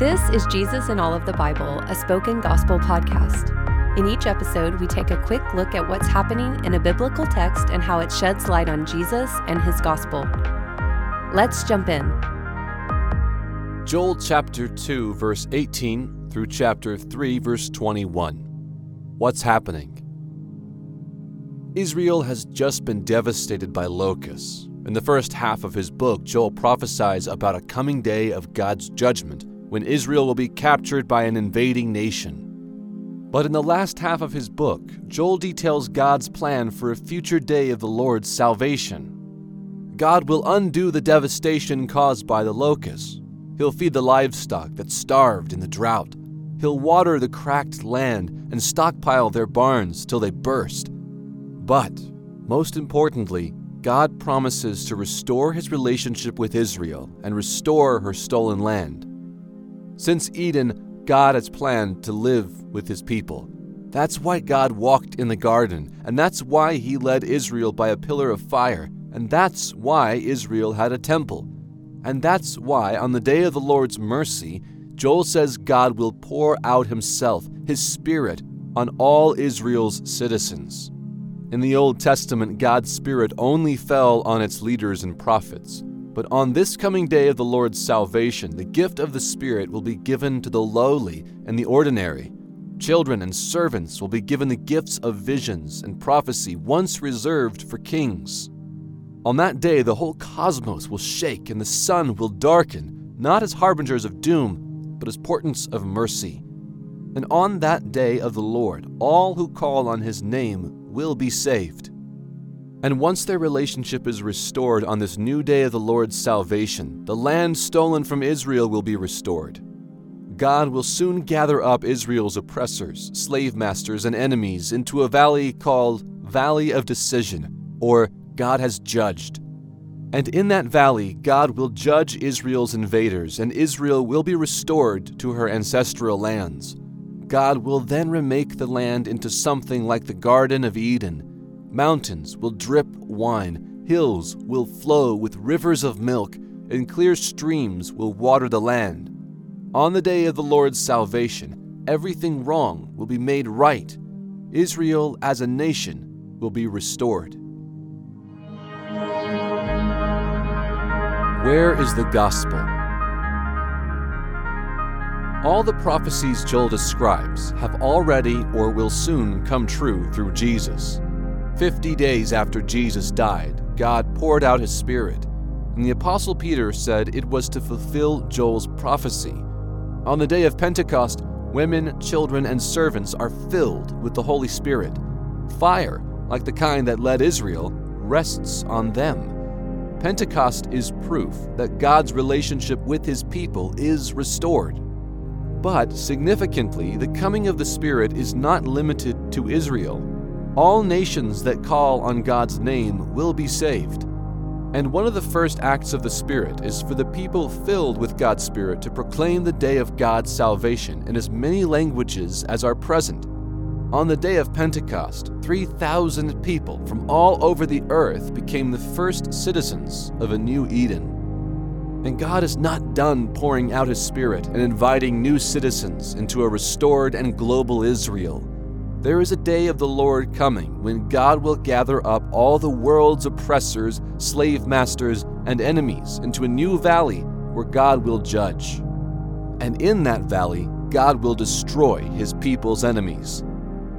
This is Jesus in All of the Bible, a spoken gospel podcast. In each episode, we take a quick look at what's happening in a biblical text and how it sheds light on Jesus and his gospel. Let's jump in. Joel chapter 2, verse 18 through chapter 3, verse 21. What's happening? Israel has just been devastated by locusts. In the first half of his book, Joel prophesies about a coming day of God's judgment when Israel will be captured by an invading nation. But in the last half of his book, Joel details God's plan for a future day of the Lord's salvation. God will undo the devastation caused by the locusts. He'll feed the livestock that starved in the drought. He'll water the cracked land and stockpile their barns till they burst. But, most importantly, God promises to restore his relationship with Israel and restore her stolen land. Since Eden, God has planned to live with his people. That's why God walked in the garden, and that's why he led Israel by a pillar of fire, and that's why Israel had a temple. And that's why, on the day of the Lord's mercy, Joel says God will pour out himself, his Spirit, on all Israel's citizens. In the Old Testament, God's Spirit only fell on its leaders and prophets. But on this coming day of the Lord's salvation, the gift of the Spirit will be given to the lowly and the ordinary. Children and servants will be given the gifts of visions and prophecy once reserved for kings. On that day, the whole cosmos will shake and the sun will darken, not as harbingers of doom, but as portents of mercy. And on that day of the Lord, all who call on his name will be saved. And once their relationship is restored on this new day of the Lord's salvation, the land stolen from Israel will be restored. God will soon gather up Israel's oppressors, slave masters, and enemies into a valley called Valley of Decision, or God has judged. And in that valley, God will judge Israel's invaders, and Israel will be restored to her ancestral lands. God will then remake the land into something like the Garden of Eden Mountains will drip wine, hills will flow with rivers of milk, and clear streams will water the land. On the day of the Lord's salvation, everything wrong will be made right. Israel as a nation will be restored. Where is the gospel? All the prophecies Joel describes have already or will soon come true through Jesus. Fifty days after Jesus died, God poured out his Spirit, and the Apostle Peter said it was to fulfill Joel's prophecy. On the day of Pentecost, women, children, and servants are filled with the Holy Spirit. Fire, like the kind that led Israel, rests on them. Pentecost is proof that God's relationship with his people is restored. But significantly, the coming of the Spirit is not limited to Israel. All nations that call on God's name will be saved. And one of the first acts of the Spirit is for the people filled with God's Spirit to proclaim the day of God's salvation in as many languages as are present. On the day of Pentecost, 3,000 people from all over the earth became the first citizens of a new Eden. And God is not done pouring out His Spirit and inviting new citizens into a restored and global Israel. There is a day of the Lord coming when God will gather up all the world's oppressors, slave masters, and enemies into a new valley where God will judge. And in that valley, God will destroy his people's enemies.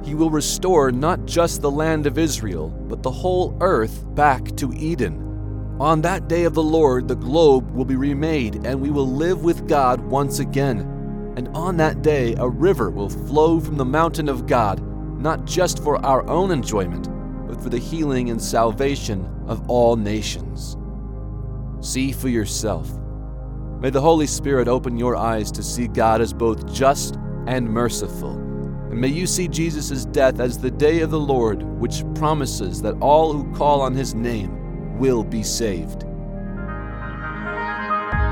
He will restore not just the land of Israel, but the whole earth back to Eden. On that day of the Lord, the globe will be remade, and we will live with God once again. And on that day, a river will flow from the mountain of God not just for our own enjoyment, but for the healing and salvation of all nations. See for yourself. May the Holy Spirit open your eyes to see God as both just and merciful. And may you see Jesus' death as the day of the Lord, which promises that all who call on his name will be saved.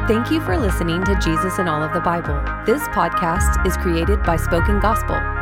Thank you for listening to Jesus in All of the Bible. This podcast is created by Spoken Gospel.